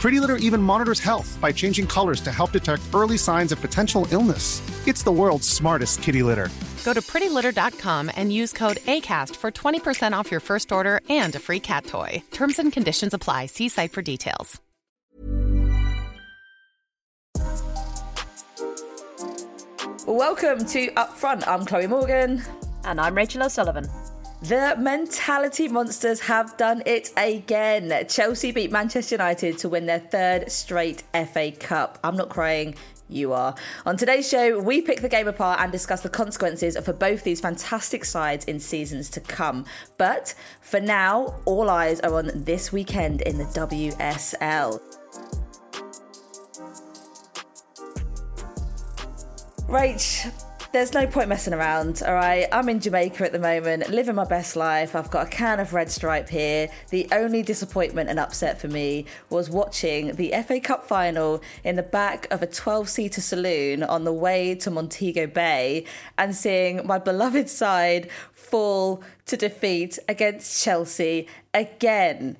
Pretty Litter even monitors health by changing colors to help detect early signs of potential illness. It's the world's smartest kitty litter. Go to prettylitter.com and use code ACAST for 20% off your first order and a free cat toy. Terms and conditions apply. See site for details. Welcome to Upfront. I'm Chloe Morgan. And I'm Rachel O'Sullivan. The mentality monsters have done it again. Chelsea beat Manchester United to win their third straight FA Cup. I'm not crying. You are. On today's show, we pick the game apart and discuss the consequences for both these fantastic sides in seasons to come. But for now, all eyes are on this weekend in the WSL. Rach, there's no point messing around, all right? I'm in Jamaica at the moment, living my best life. I've got a can of Red Stripe here. The only disappointment and upset for me was watching the FA Cup final in the back of a 12 seater saloon on the way to Montego Bay and seeing my beloved side fall to defeat against Chelsea again.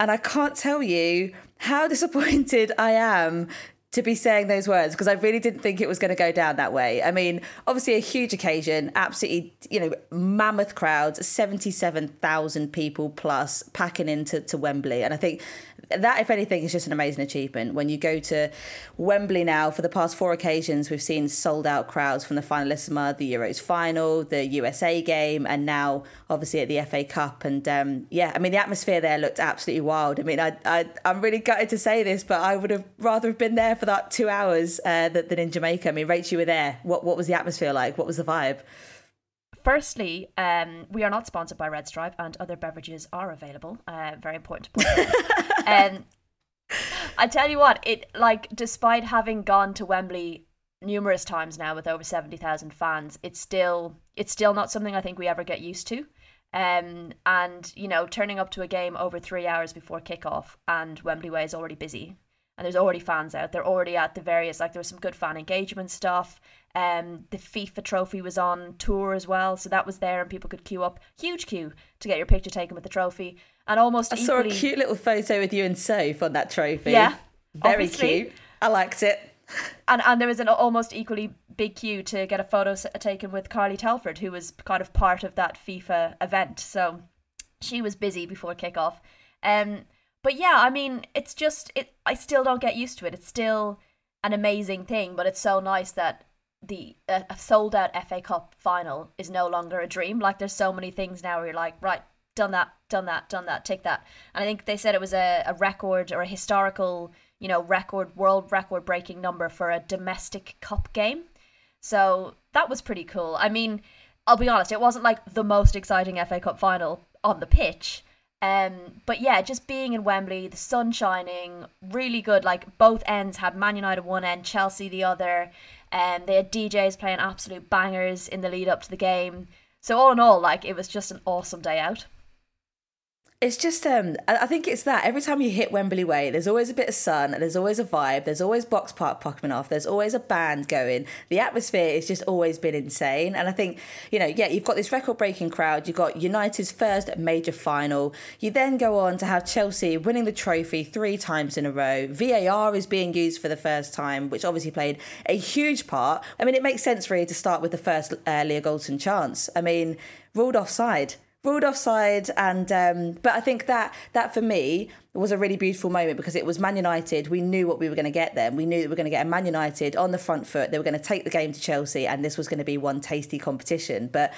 And I can't tell you how disappointed I am to be saying those words because I really didn't think it was going to go down that way. I mean, obviously a huge occasion, absolutely, you know, mammoth crowds, 77,000 people plus packing into to Wembley. And I think that, if anything, is just an amazing achievement. When you go to Wembley now, for the past four occasions, we've seen sold out crowds from the Finalissima, the Euros final, the USA game, and now obviously at the FA Cup. And um, yeah, I mean, the atmosphere there looked absolutely wild. I mean, I, I, I'm really gutted to say this, but I would have rather have been there for that two hours uh, than, than in Jamaica. I mean, Rach, you were there. What, what was the atmosphere like? What was the vibe? Firstly, um, we are not sponsored by Red Stripe, and other beverages are available. Uh, very important to point out. um, I tell you what, it like despite having gone to Wembley numerous times now with over seventy thousand fans, it's still it's still not something I think we ever get used to. Um, and you know, turning up to a game over three hours before kickoff, and Wembley Way is already busy, and there's already fans out. They're already at the various like there was some good fan engagement stuff. Um, the FIFA trophy was on tour as well, so that was there, and people could queue up, huge queue to get your picture taken with the trophy, and almost I equally, saw a cute little photo with you and Soph on that trophy. Yeah, very obviously. cute. I liked it. and and there was an almost equally big queue to get a photo taken with Carly Telford, who was kind of part of that FIFA event. So she was busy before kickoff. Um, but yeah, I mean, it's just it. I still don't get used to it. It's still an amazing thing, but it's so nice that the uh, a sold out FA Cup final is no longer a dream. Like there's so many things now where you're like, right, done that, done that, done that, take that. And I think they said it was a, a record or a historical, you know, record world record breaking number for a domestic cup game. So that was pretty cool. I mean, I'll be honest, it wasn't like the most exciting FA Cup final on the pitch. Um, but yeah, just being in Wembley, the sun shining, really good. Like both ends had Man United one end, Chelsea the other. Um, they had DJs playing absolute bangers in the lead up to the game. So all in all, like it was just an awesome day out. It's just, um, I think it's that every time you hit Wembley Way, there's always a bit of sun, there's always a vibe, there's always Box Park popping off, there's always a band going. The atmosphere has just always been insane. And I think, you know, yeah, you've got this record breaking crowd, you've got United's first major final. You then go on to have Chelsea winning the trophy three times in a row. VAR is being used for the first time, which obviously played a huge part. I mean, it makes sense really to start with the first uh, Leah chance. I mean, ruled offside ruled offside and um, but I think that that for me was a really beautiful moment because it was Man United. We knew what we were going to get them. We knew that we were going to get a Man United on the front foot. They were going to take the game to Chelsea, and this was going to be one tasty competition. But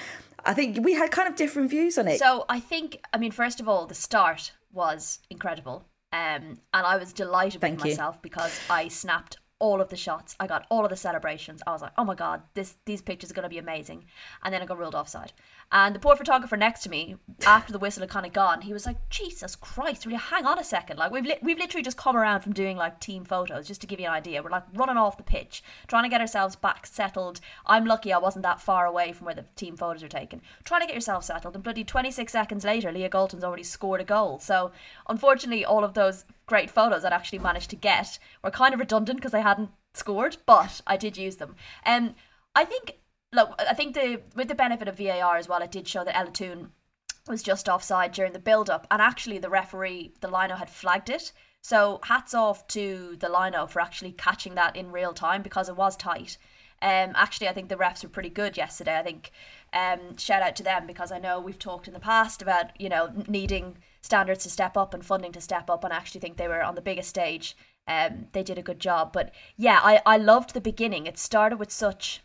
I think we had kind of different views on it. So I think, I mean, first of all, the start was incredible, um, and I was delighted Thank with you. myself because I snapped all of the shots. I got all of the celebrations. I was like, oh my god, this these pictures are going to be amazing. And then I got ruled offside. And the poor photographer next to me, after the whistle had kind of gone, he was like, Jesus Christ, will you hang on a second? Like we've li- we've literally just come around from doing like team photos, just to give you an idea. We're like running off the pitch, trying to get ourselves back settled. I'm lucky I wasn't that far away from where the team photos are taken. Trying to get yourself settled, and bloody 26 seconds later, Leah Galton's already scored a goal. So unfortunately, all of those great photos I'd actually managed to get were kind of redundant because I hadn't scored, but I did use them. And um, I think, look, I think the with the benefit of VAR as well, it did show that Ella Toone was just offside during the build up, and actually the referee, the lino, had flagged it. So hats off to the lino for actually catching that in real time because it was tight. Um, actually, I think the refs were pretty good yesterday. I think um, shout out to them because I know we've talked in the past about you know needing standards to step up and funding to step up, and I actually think they were on the biggest stage. Um, they did a good job. But yeah, I, I loved the beginning. It started with such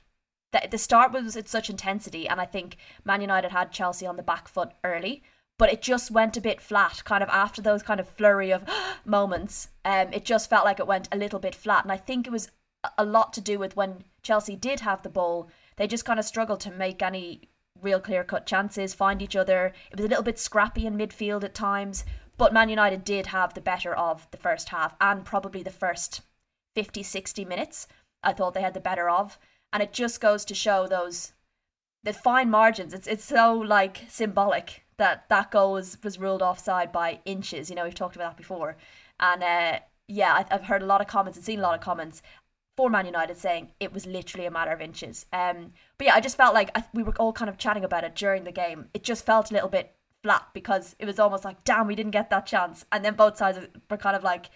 the, the start was at such intensity, and I think Man United had Chelsea on the back foot early, but it just went a bit flat. Kind of after those kind of flurry of moments, um, it just felt like it went a little bit flat, and I think it was a lot to do with when Chelsea did have the ball. They just kind of struggled to make any real clear cut chances, find each other. It was a little bit scrappy in midfield at times, but Man United did have the better of the first half and probably the first 50, 60 minutes. I thought they had the better of. And it just goes to show those the fine margins. It's it's so like symbolic that that goal was, was ruled offside by inches. You know, we've talked about that before. And uh, yeah, I've heard a lot of comments and seen a lot of comments for Man United saying it was literally a matter of inches. Um, but yeah, I just felt like I, we were all kind of chatting about it during the game. It just felt a little bit flat because it was almost like, damn, we didn't get that chance. And then both sides were kind of like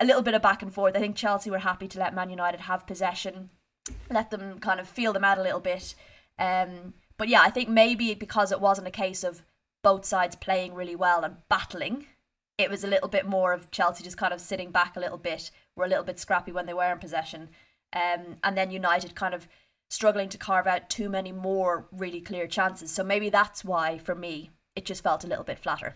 a little bit of back and forth. I think Chelsea were happy to let Man United have possession, let them kind of feel them out a little bit. Um, but yeah, I think maybe because it wasn't a case of both sides playing really well and battling, it was a little bit more of Chelsea just kind of sitting back a little bit, were a little bit scrappy when they were in possession. Um, and then United kind of struggling to carve out too many more really clear chances. So maybe that's why, for me, it just felt a little bit flatter.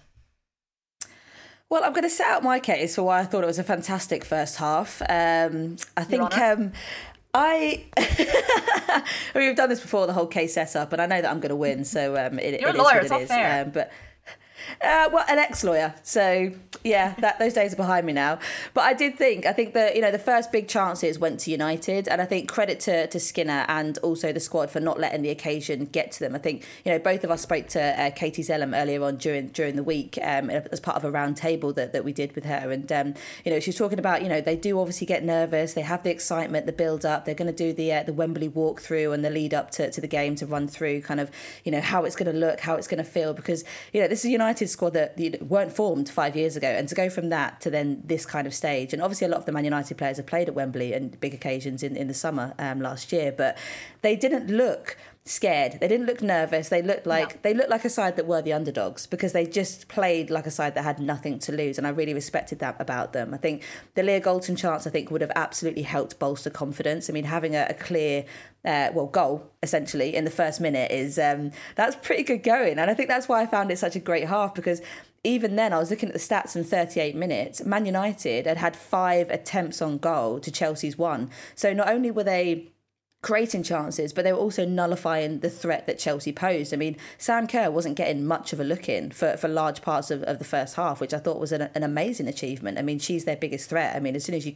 Well, I'm going to set out my case for why I thought it was a fantastic first half. Um, I think um, I we've done this before, the whole case setup, and I know that I'm going to win, so um, it, You're it a lawyer, is what it is. Um, but uh, well, an ex-lawyer, so yeah, that those days are behind me now. But I did think, I think that you know the first big chances went to United, and I think credit to, to Skinner and also the squad for not letting the occasion get to them. I think you know both of us spoke to uh, Katie Zelem earlier on during during the week um, as part of a round table that, that we did with her, and um, you know she's talking about you know they do obviously get nervous, they have the excitement, the build up, they're going to do the uh, the Wembley walkthrough and the lead up to, to the game to run through kind of you know how it's going to look, how it's going to feel. Because you know this is United United squad that weren't formed five years ago, and to go from that to then this kind of stage, and obviously a lot of the Man United players have played at Wembley and big occasions in, in the summer um, last year, but they didn't look scared. They didn't look nervous. They looked like no. they looked like a side that were the underdogs because they just played like a side that had nothing to lose, and I really respected that about them. I think the Leah Galton chance I think would have absolutely helped bolster confidence. I mean, having a, a clear uh, well, goal essentially in the first minute is um, that's pretty good going, and I think that's why I found it such a great half because even then, I was looking at the stats in 38 minutes. Man United had had five attempts on goal to Chelsea's one. So not only were they creating chances, but they were also nullifying the threat that Chelsea posed. I mean, Sam Kerr wasn't getting much of a look in for, for large parts of, of the first half, which I thought was an, an amazing achievement. I mean, she's their biggest threat. I mean, as soon as you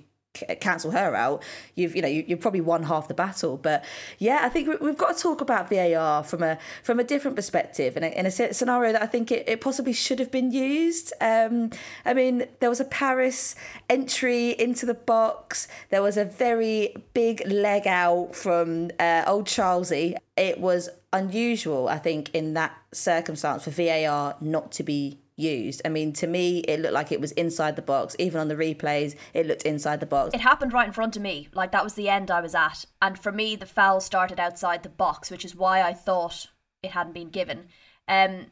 cancel her out, you've you know you, have probably won half the battle. But yeah, I think we've got to talk about VAR from a from a different perspective in a, in a scenario that I think it, it possibly should have been used. Um, I mean, there was a Parris entry into the box. There was a very big leg out from uh, old Charlesy. It was unusual, I think, in that circumstance for VAR not to be used. I mean, to me, it looked like it was inside the box. Even on the replays, it looked inside the box. It happened right in front of me. Like, that was the end I was at. And for me, the foul started outside the box, which is why I thought it hadn't been given. Um,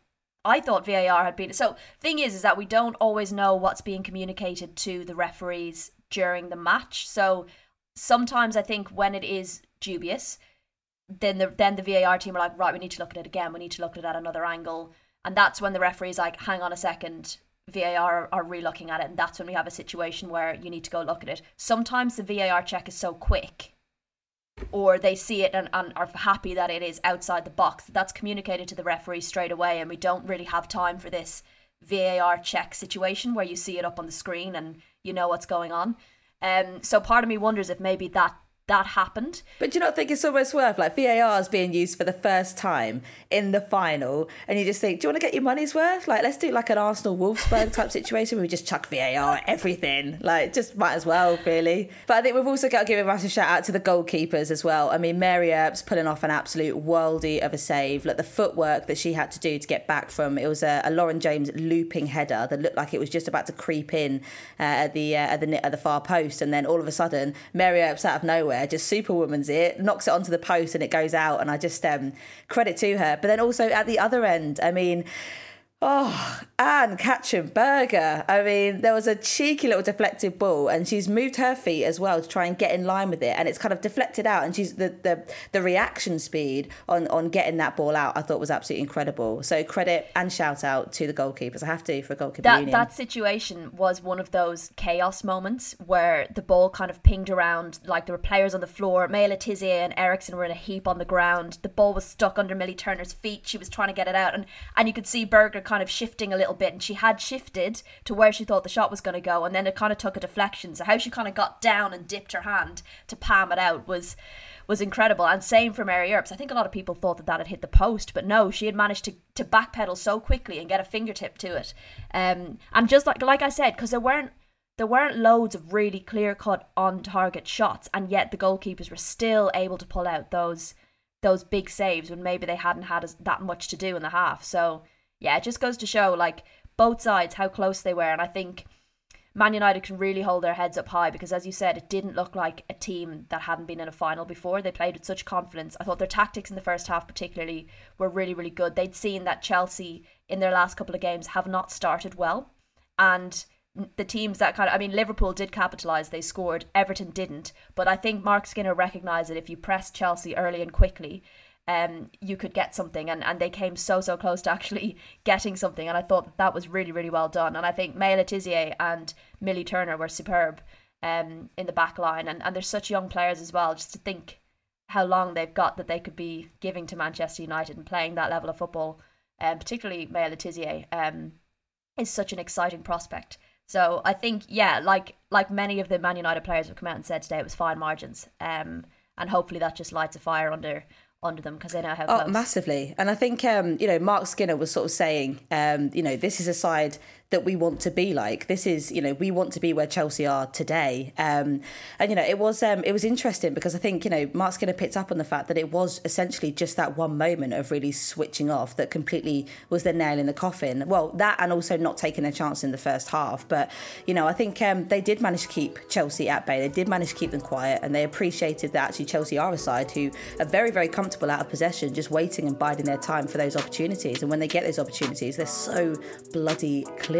I thought VAR had been. So, thing is, is that we don't always know what's being communicated to the referees during the match. So, sometimes I think when it is dubious, then the then the VAR team are like, right, we need to look at it again. We need to look at it at another angle. And that's when the referee's like, hang on a second, VAR are re looking at it. And that's when we have a situation where you need to go look at it. Sometimes the VAR check is so quick, or they see it and, and are happy that it is outside the box. That's communicated to the referee straight away. And we don't really have time for this VAR check situation where you see it up on the screen and you know what's going on. Um, so part of me wonders if maybe that that happened. But do you not think it's almost worth like VAR is being used for the first time in the final, and you just think, do you want to get your money's worth? Like, let's do like an Arsenal Wolfsburg type situation where we just chuck VAR at everything. Like, just might as well, really. But I think we've also got to give a massive shout out to the goalkeepers as well. I mean, Mary Earps pulling off an absolute worldy of a save. Like the footwork that she had to do to get back from it was a, a Lauren James looping header that looked like it was just about to creep in uh, at the uh, at the at the far post, and then all of a sudden, Mary Earps out of nowhere just superwoman's it, knocks it onto the post and it goes out. And I just um, credit to her. But then also at the other end, I mean, Oh, Ann-Katrin Berger. I mean, there was a cheeky little deflected ball, and she's moved her feet as well to try and get in line with it, and it's kind of deflected out. And she's the the, the reaction speed on on getting that ball out, I thought was absolutely incredible. So credit and shout out to the goalkeepers. I have to for goalkeeper that, union. That situation was one of those chaos moments where the ball kind of pinged around, like there were players on the floor. Maya Le Tissier and Eriksson were in a heap on the ground. The ball was stuck under Millie Turner's feet. She was trying to get it out, and and you could see Berger kind of shifting a little bit and she had shifted to where she thought the shot was going to go and then it kind of took a deflection. So how she kind of got down and dipped her hand to palm it out was was incredible. And same for Mary Earps. I think a lot of people thought that that had hit the post but no she had managed to to backpedal so quickly and get a fingertip to it. Um and just like like I said because there weren't there weren't loads of really clear cut on target shots and yet the goalkeepers were still able to pull out those those big saves when maybe they hadn't had as, that much to do in the half. So yeah, it just goes to show like both sides how close they were, and I think Man United can really hold their heads up high because, as you said, it didn't look like a team that hadn't been in a final before. They played with such confidence. I thought their tactics in the first half, particularly, were really, really good. They'd seen that Chelsea in their last couple of games have not started well, and the teams that kind of, I mean, Liverpool did capitalise, they scored, Everton didn't, but I think Marc Skinner recognised that if you press Chelsea early and quickly, um, you could get something. And, and they came so, so close to actually getting something. And I thought that, was really, really well done. And I think Maya Le Tissier and Millie Turner were superb um, in the back line. And, and they're such young players as well, just to think how long they've got that they could be giving to Manchester United and playing that level of football, um, particularly Maya Le Tissier, um, is such an exciting prospect. So I think, yeah, like like many of the Man United players have come out and said today, it was fine margins. Um, and hopefully that just lights a fire under under them because they know how close. Oh, massively. And I think, um, you know, Marc Skinner was sort of saying, um, you know, this is a side that we want to be like. This is, you know, we want to be where Chelsea are today. Um, and you know, it was um, it was interesting because I think you know Marc Skinner picked up on the fact that it was essentially just that one moment of really switching off that completely was the nail in the coffin. Well, that and also not taking a chance in the first half. But you know, I think um, they did manage to keep Chelsea at bay. They did manage to keep them quiet, and they appreciated that actually Chelsea are a side who are very very comfortable out of possession, just waiting and biding their time for those opportunities. And when they get those opportunities, they're so bloody clear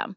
system.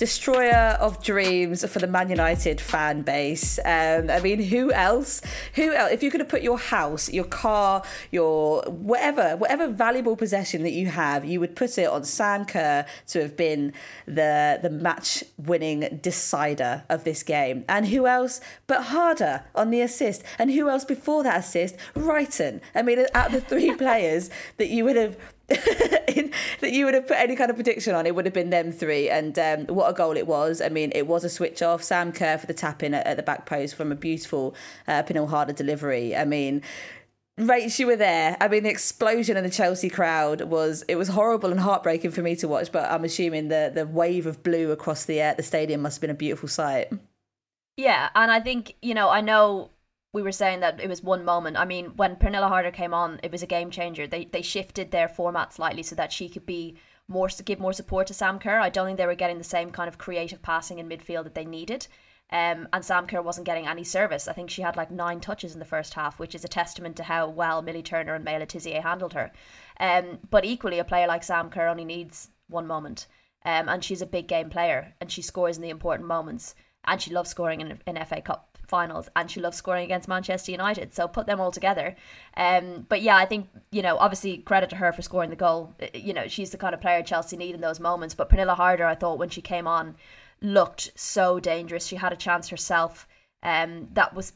destroyer of dreams for the Man United fan base. Um, I mean, who else? Who else? If you could have put your house, your car, your whatever, whatever valuable possession that you have, you would put it on Sam Kerr to have been the the match winning decider of this game. And who else but Harder on the assist? And who else before that assist? Reiten. I mean, out of the three players that you would have in, that you would have put any kind of prediction on, it would have been them three. And um, what a goal it was. I mean, it was a switch off. Sam Kerr for the tap in at, at the back post from a beautiful uh, Pernille Harder delivery. I mean, Rach, you were there. I mean, the explosion in the Chelsea crowd was it was horrible and heartbreaking for me to watch. But I'm assuming the the wave of blue across the uh, the stadium must have been a beautiful sight. Yeah, and I think you know I know we were saying that it was one moment. I mean, when Pernille Harder came on, it was a game changer. They they shifted their format slightly so that she could be more give more support to Sam Kerr. I don't think they were getting the same kind of creative passing in midfield that they needed. Um, and Sam Kerr wasn't getting any service. I think she had like nine touches in the first half, which is a testament to how well Millie Turner and Maya Le Tissier handled her. Um, but equally, a player like Sam Kerr only needs one moment. Um, and she's a big game player and she scores in the important moments. And she loves scoring in, in FA Cup finals and she loves scoring against Manchester United. So put them all together. Um, but yeah, I think, you know, obviously credit to her for scoring the goal. Uh, you know, she's the kind of player Chelsea need in those moments. But Pernille Harder, I thought when she came on, looked so dangerous. She had a chance herself. Um, that was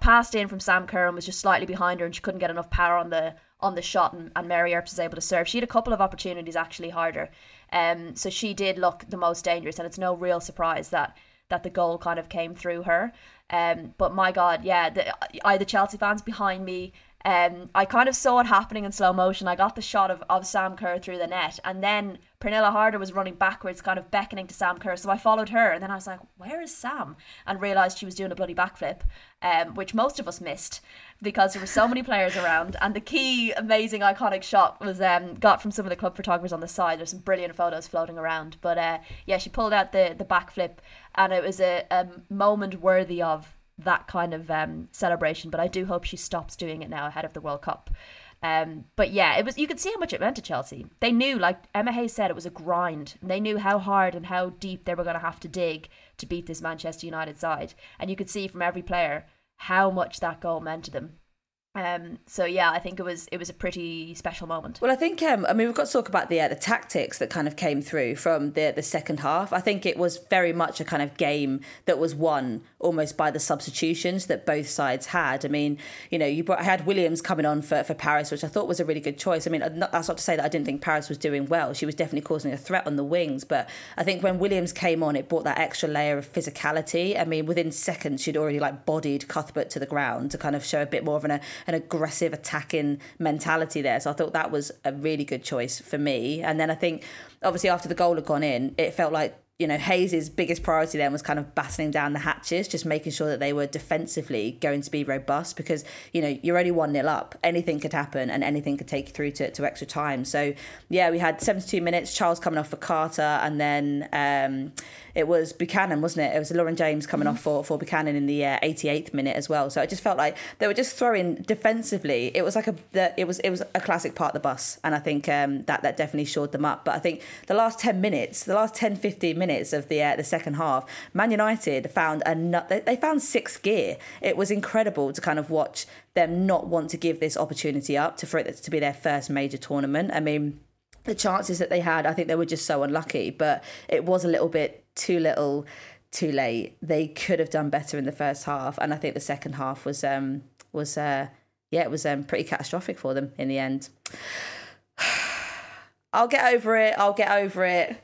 passed in from Sam Kerr and was just slightly behind her, and she couldn't get enough power on the on the shot, and, and Mary Earps was able to serve. She had a couple of opportunities actually Harder, um, so she did look the most dangerous, and it's no real surprise that that the goal kind of came through her. Um, but my God, yeah, the, I the Chelsea fans behind me. Um, I kind of saw it happening in slow motion. I got the shot of, of Sam Kerr through the net, and then Pernille Harder was running backwards, kind of beckoning to Sam Kerr. So I followed her, and then I was like, "Where is Sam?" And realized she was doing a bloody backflip, um, which most of us missed because there were so many players around. And the key, amazing, iconic shot was um, got from some of the club photographers on the side. There's some brilliant photos floating around. But uh, yeah, she pulled out the the backflip, and it was a, a moment worthy of that kind of um, celebration. But I do hope she stops doing it now ahead of the World Cup. Um, but yeah, it was you could see how much it meant to Chelsea. They knew, like Emma Hayes said, it was a grind. They knew how hard and how deep they were going to have to dig to beat this Manchester United side, and you could see from every player how much that goal meant to them. Um, so yeah, I think it was it was a pretty special moment. Well, I think um, I mean we've got to talk about the uh, the tactics that kind of came through from the the second half. I think it was very much a kind of game that was won almost by the substitutions that both sides had. I mean, you know, you brought, had Williams coming on for, for Parris, which I thought was a really good choice. I mean, not, that's not to say that I didn't think Parris was doing well. She was definitely causing a threat on the wings, but I think when Williams came on, it brought that extra layer of physicality. I mean, within seconds, she'd already like bodied Cuthbert to the ground to kind of show a bit more of an, an aggressive attacking mentality there. So I thought that was a really good choice for me. And then I think, obviously, after the goal had gone in, it felt like you know, Hayes's biggest priority then was kind of battling down the hatches, just making sure that they were defensively going to be robust because, you know, you're only 1 nil up. Anything could happen and anything could take you through to, to extra time. So, yeah, we had 72 minutes, Charles coming off for Carter, and then um, it was Buchanan, wasn't it? It was Lauren James coming mm-hmm. off for, for Buchanan in the uh, 88th minute as well. So it just felt like they were just throwing defensively. It was like a the, it was it was a classic part of the bus, and I think um, that that definitely shored them up. But I think the last 10 minutes, the last 10 15 minutes minutes of the uh, the second half, Man United found a they, they found sixth gear. It was incredible to kind of watch them not want to give this opportunity up to for it to be their first major tournament. I mean, the chances that they had, I think they were just so unlucky. But it was a little bit too little, too late. They could have done better in the first half, and I think the second half was um was uh yeah it was um pretty catastrophic for them in the end. I'll get over it. I'll get over it.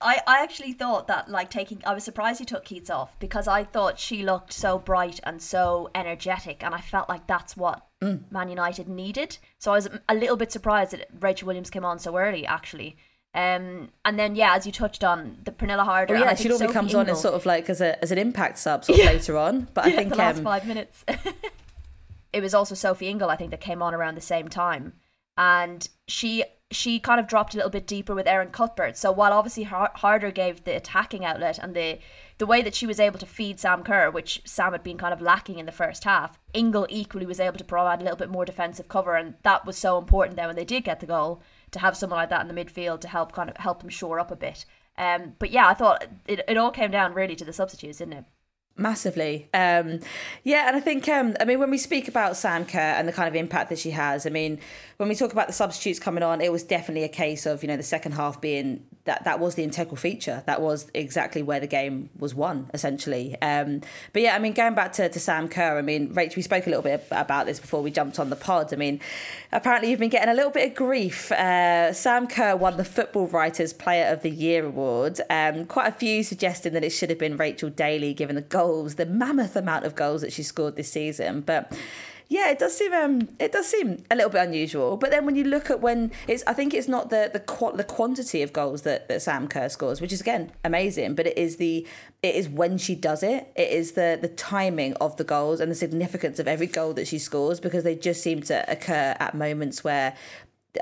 I, I actually thought that like taking I was surprised he took Keats off because I thought she looked so bright and so energetic and I felt like that's what mm. Man United needed. So I was a little bit surprised that Rachel Williams came on so early actually. Um, and then yeah, as you touched on, the Pernille Harder. Oh, yeah, she normally comes Ingle, on as sort of like as a as an impact sub sort of yeah. later on. But I yeah, think the last um, five minutes. it was also Sophie Ingle, I think, that came on around the same time, and she she kind of dropped a little bit deeper with Erin Cuthbert. So while obviously Harder gave the attacking outlet and the the way that she was able to feed Sam Kerr, which Sam had been kind of lacking in the first half, Ingle equally was able to provide a little bit more defensive cover, and that was so important then when they did get the goal to have someone like that in the midfield to help kind of help them shore up a bit. Um, but yeah, I thought it, it all came down really to the substitutes, didn't it? Massively. Um, yeah, and I think, um, I mean, when we speak about Sam Kerr and the kind of impact that she has, I mean, when we talk about the substitutes coming on, it was definitely a case of, you know, the second half being that that was the integral feature. That was exactly where the game was won, essentially. Um, but yeah, I mean, going back to, to Sam Kerr, I mean, Rachel, we spoke a little bit about this before we jumped on the pod. I mean, apparently you've been getting a little bit of grief. Uh, Sam Kerr won the Football Writers Player of the Year award. Um, quite a few suggesting that it should have been Rachel Daly, given the goals, the mammoth amount of goals that she scored this season. But yeah, it does seem um, it does seem a little bit unusual. But then when you look at when it's, I think it's not the the qu- the quantity of goals that, that Sam Kerr scores, which is again amazing, but it is the it is when she does it. It is the the timing of the goals and the significance of every goal that she scores because they just seem to occur at moments where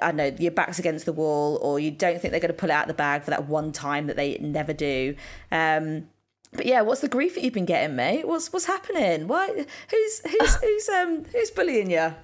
I know your back's against the wall, or you don't think they're going to pull it out of the bag for that one time that they never do. Um, but yeah, what's the grief that you've been getting, mate? What's what's happening? Why? Who's who's who's um who's bullying you?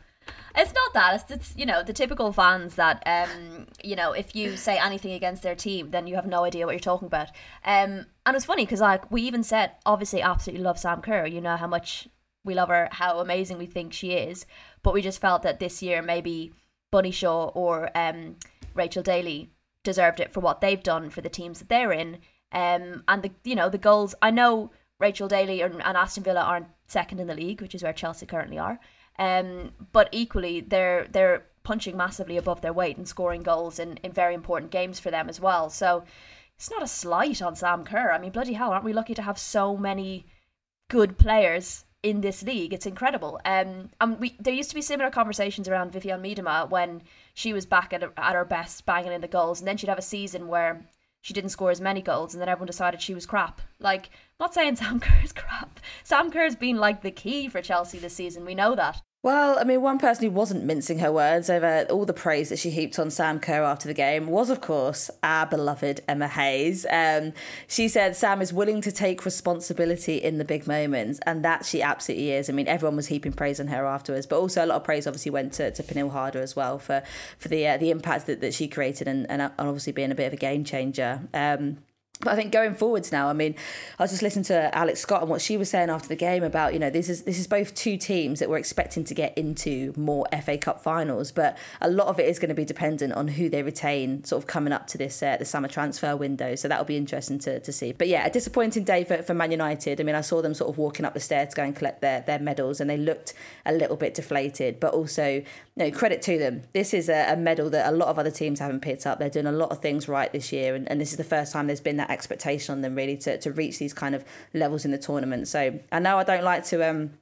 It's not that. It's, it's you know the typical fans that um you know if you say anything against their team, then you have no idea what you're talking about. Um, and it's funny because like we even said, obviously, absolutely love Sam Kerr. You know how much we love her, how amazing we think she is. But we just felt that this year maybe Bunny Shaw or um Rachel Daly deserved it for what they've done for the teams that they're in um, and the you know the goals. I know Rachel Daly and, and Aston Villa aren't second in the league, which is where Chelsea currently are. Um, but equally, they're they're punching massively above their weight and scoring goals in, in very important games for them as well. So it's not a slight on Sam Kerr. I mean, bloody hell, aren't we lucky to have so many good players in this league? It's incredible. Um, and we there used to be similar conversations around Vivianne Miedema when she was back at, at her best, banging in the goals, and then she'd have a season where she didn't score as many goals, and then everyone decided she was crap. Like, not saying Sam Kerr is crap. Sam Kerr's been like the key for Chelsea this season. We know that. Well, I mean, one person who wasn't mincing her words over all the praise that she heaped on Sam Kerr after the game was, of course, our beloved Emma Hayes. Um, she said Sam is willing to take responsibility in the big moments, and that she absolutely is. I mean, everyone was heaping praise on her afterwards, but also a lot of praise obviously went to, to Pernille Harder as well for for the uh, the impact that, that she created and, and obviously being a bit of a game changer. Um, but I think going forwards now, I mean, I was just listening to Alex Scott and what she was saying after the game about, you know, this is this is both two teams that we're expecting to get into more FA Cup finals, but a lot of it is going to be dependent on who they retain sort of coming up to this uh, the summer transfer window. So that'll be interesting to, to see. But yeah, a disappointing day for, for Man United. I mean, I saw them sort of walking up the stairs to go and collect their, their medals and they looked a little bit deflated, but also no credit to them. This is a, a, medal that a lot of other teams haven't picked up. They're doing a lot of things right this year, and, and this is the first time there's been that expectation on them really to, to reach these kind of levels in the tournament. So I know I don't like to um,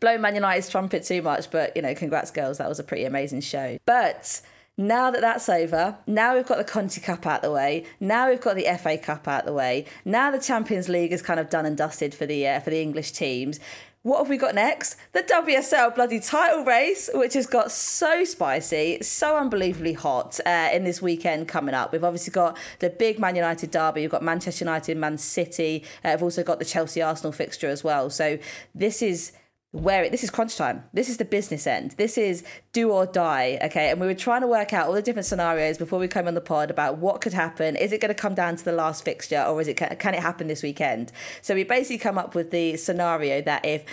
blow Man United's trumpet too much, but you know, congrats, girls. That was a pretty amazing show. But now that that's over, now we've got the Conti Cup out the way. Now we've got the FA Cup out the way. Now the Champions League is kind of done and dusted for the uh, for the English teams. What have we got next? The WSL bloody title race, which has got so spicy, so unbelievably hot uh, in this weekend coming up. We've obviously got the big Man United derby. We've got Manchester United, Man City. Uh, we've also got the Chelsea Arsenal fixture as well. So this is where it, this is crunch time. This is the business end. This is do or die. Okay. And we were trying to work out all the different scenarios before we came on the pod about what could happen. Is it going to come down to the last fixture or is it, can it happen this weekend? So we basically come up with the scenario that if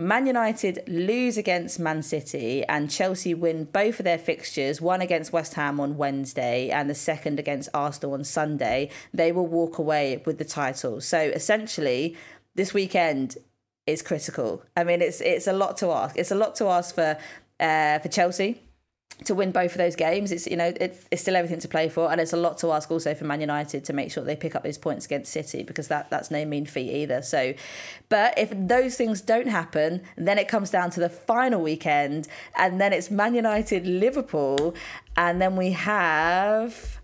Man United lose against Man City and Chelsea win both of their fixtures, one against West Ham on Wednesday and the second against Arsenal on Sunday, they will walk away with the title. So essentially, this weekend is critical. I mean, it's it's a lot to ask. It's a lot to ask for uh, for Chelsea to win both of those games. It's you know it's, it's still everything to play for, and it's a lot to ask also for Man United to make sure they pick up those points against City because that that's no mean feat either. So, but if those things don't happen, then it comes down to the final weekend, and then it's Man United Liverpool, and then we have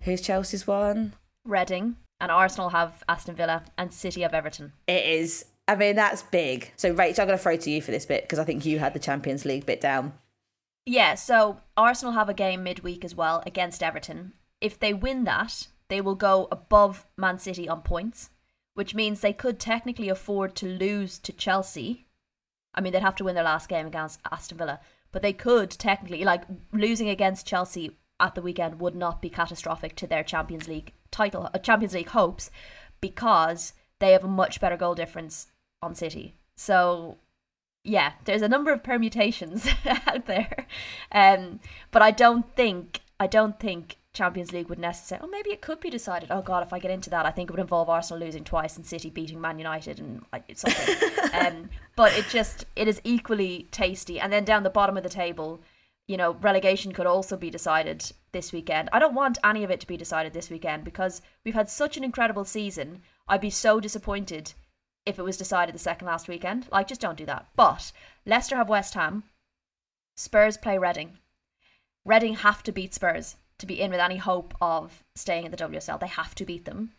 who's Chelsea's one? Reading. And Arsenal have Aston Villa and City have Everton. It is I mean, that's big. So, Rach, I'm going to throw to you for this bit because I think you had the Champions League bit down. Yeah, so Arsenal have a game midweek as well against Everton. If they win that, they will go above Man City on points, which means they could technically afford to lose to Chelsea. I mean, they'd have to win their last game against Aston Villa, but they could technically, like, losing against Chelsea at the weekend would not be catastrophic to their Champions League title, uh, Champions League hopes, because they have a much better goal difference on City. So yeah, there's a number of permutations out there. Um, but I don't think I don't think Champions League would necessarily. Oh, maybe it could be decided. Oh God, if I get into that, I think it would involve Arsenal losing twice and City beating Man United and something. um, but it just it is equally tasty. And then down the bottom of the table, you know, relegation could also be decided this weekend. I don't want any of it to be decided this weekend because we've had such an incredible season. I'd be so disappointed if it was decided the second last weekend. Like, just don't do that. But Leicester have West Ham. Spurs play Reading. Reading have to beat Spurs to be in with any hope of staying in the WSL. They have to beat them.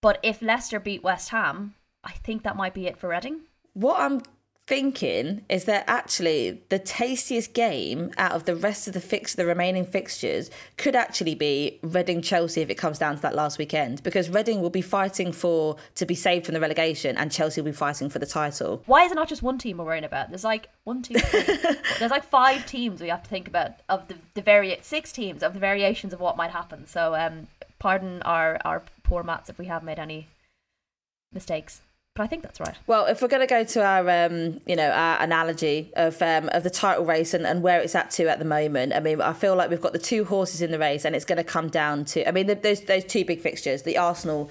But if Leicester beat West Ham, I think that might be it for Reading. What I'm thinking is that actually the tastiest game out of the rest of the fix the remaining fixtures could actually be Reading Chelsea if it comes down to that last weekend because Reading will be fighting for to be saved from the relegation and Chelsea will be fighting for the title. Why is it not just one team we're worrying about? There's like one, three. there's like five teams we have to think about of the the vari- six teams of the variations of what might happen. So um pardon our our poor mats if we have made any mistakes. But I think that's right. Well, if we're going to go to our, um, you know, our analogy of um, of the title race and, and where it's at to at the moment, I mean, I feel like we've got the two horses in the race, and it's going to come down to, I mean, those those two big fixtures, the Arsenal,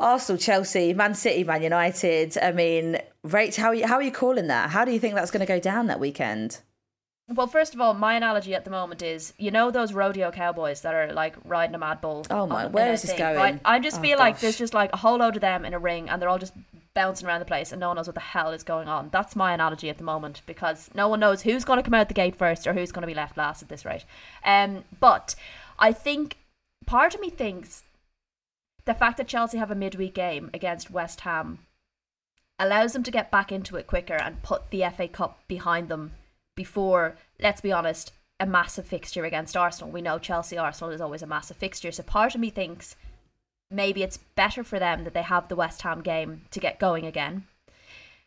Arsenal, Chelsea, Man City, Man United. I mean, Rach, how are you, how are you calling that? How do you think that's going to go down that weekend? Well, first of all, my analogy at the moment is you know those rodeo cowboys that are like riding a mad bull. Oh my, where is this thing, going? Right? I just oh, feel gosh. like there's just like a whole load of them in a ring, and they're all just bouncing around the place and no one knows what the hell is going on. That's my analogy at the moment because no one knows who's going to come out the gate first or who's going to be left last at this rate. Um, but I think part of me thinks the fact that Chelsea have a midweek game against West Ham allows them to get back into it quicker and put the FA Cup behind them before, let's be honest, a massive fixture against Arsenal. We know Chelsea Arsenal is always a massive fixture. So part of me thinks maybe it's better for them that they have the West Ham game to get going again.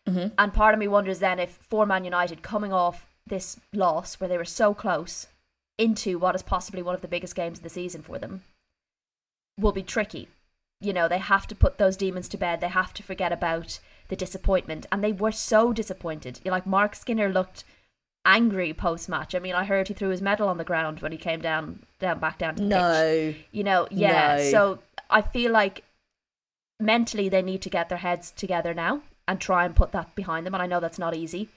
Mm-hmm. And part of me wonders then if for Man United coming off this loss where they were so close into what is possibly one of the biggest games of the season for them will be tricky. You know, they have to put those demons to bed. They have to forget about the disappointment. And they were so disappointed. Like Marc Skinner looked angry post match. I mean, I heard he threw his medal on the ground when he came down, down back down to the no. pitch. You know, yeah. No. So I feel like mentally they need to get their heads together now and try and put that behind them. And I know that's not easy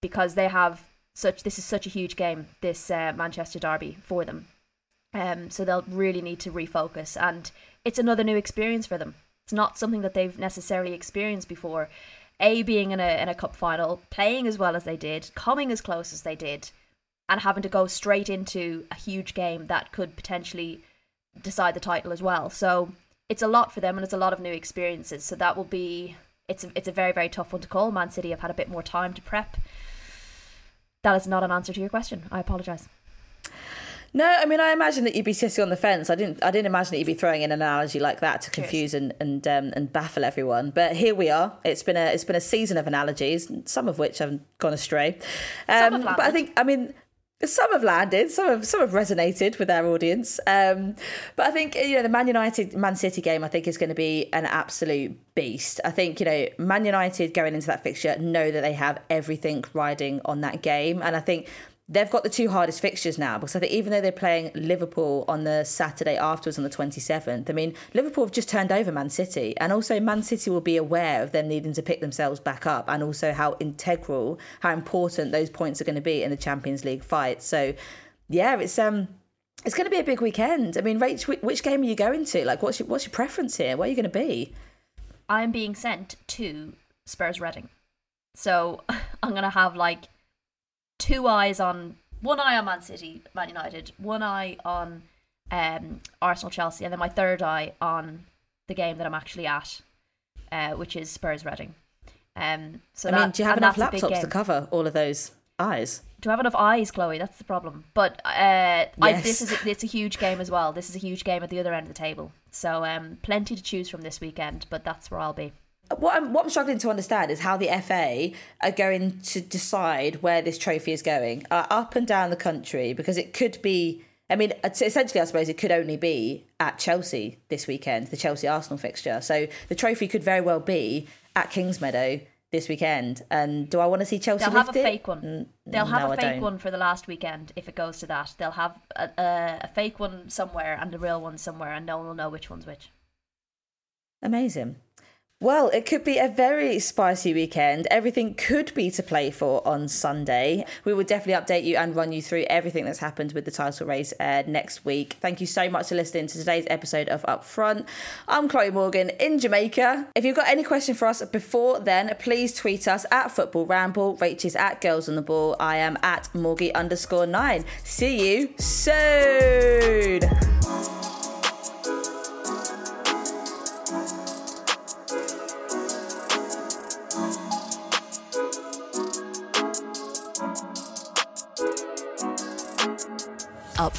because they have such. This is such a huge game, this uh, Manchester derby for them. Um, so they'll really need to refocus, and it's another new experience for them. It's not something that they've necessarily experienced before. A being in a in a cup final, playing as well as they did, coming as close as they did, and having to go straight into a huge game that could potentially decide the title as well. So it's a lot for them, and it's a lot of new experiences. So that will be it's a, it's a very very tough one to call. Man City have had a bit more time to prep. That is not an answer to your question. I apologise. No, I mean I imagine that you'd be sitting on the fence. I didn't I didn't imagine that you'd be throwing in an analogy like that to confuse and and um, and baffle everyone. But here we are. It's been a it's been a season of analogies, some of which have gone astray. Um, but I think I mean some have landed, some have some have resonated with our audience. Um, but I think you know the Man United Man City game. I think is going to be an absolute beast. I think you know Man United going into that fixture know that they have everything riding on that game, and I think they've got the two hardest fixtures now because I think even though they're playing Liverpool on the Saturday afterwards on the 27th, I mean, Liverpool have just turned over Man City. And also, Man City will be aware of them needing to pick themselves back up and also how integral, how important those points are going to be in the Champions League fight. So, yeah, it's. um. It's going to be a big weekend. I mean, Rach, which game are you going to? Like, what's your what's your preference here? Where are you going to be? I'm being sent to Spurs Reading, so I'm going to have like two eyes on one eye on Man City, Man United, one eye on um, Arsenal, Chelsea, and then my third eye on the game that I'm actually at, uh, which is Spurs Reading. Um, so I that, mean, do you have enough laptops to cover all of those eyes? Do I have enough eyes, Chloe? That's the problem. But uh, yes. I, this is a, it's a huge game as well. This is a huge game at the other end of the table. So um, plenty to choose from this weekend. But that's where I'll be. What I'm, what I'm struggling to understand is how the FA are going to decide where this trophy is going uh, up and down the country because it could be. I mean, essentially, I suppose it could only be at Chelsea this weekend, the Chelsea Arsenal fixture. So the trophy could very well be at Kingsmeadow this weekend. And do I want to see Chelsea? They'll have a it? fake one. They'll have no, a fake one for the last weekend if it goes to that. They'll have a, a, a fake one somewhere and a real one somewhere, and no one will know which one's which. Amazing. Well, it could be a very spicy weekend. Everything could be to play for on Sunday. We will definitely update you and run you through everything that's happened with the title race uh, next week. Thank you so much for listening to today's episode of Upfront. I'm Chloe Morgan in Jamaica. If you've got any question for us before then, please tweet us at Football Ramble. Rach is at Girls on the Ball. I am at Morgie underscore nine. See you soon.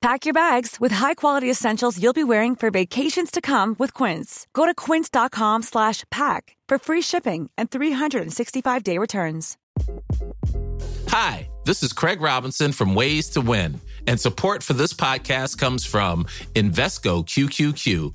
Pack your bags with high-quality essentials you'll be wearing for vacations to come with Quince. Go to quince.com slash pack for free shipping and 365-day returns. Hi. This is Craig Robinson from Ways to Win, and support for this podcast comes from Invesco QQQ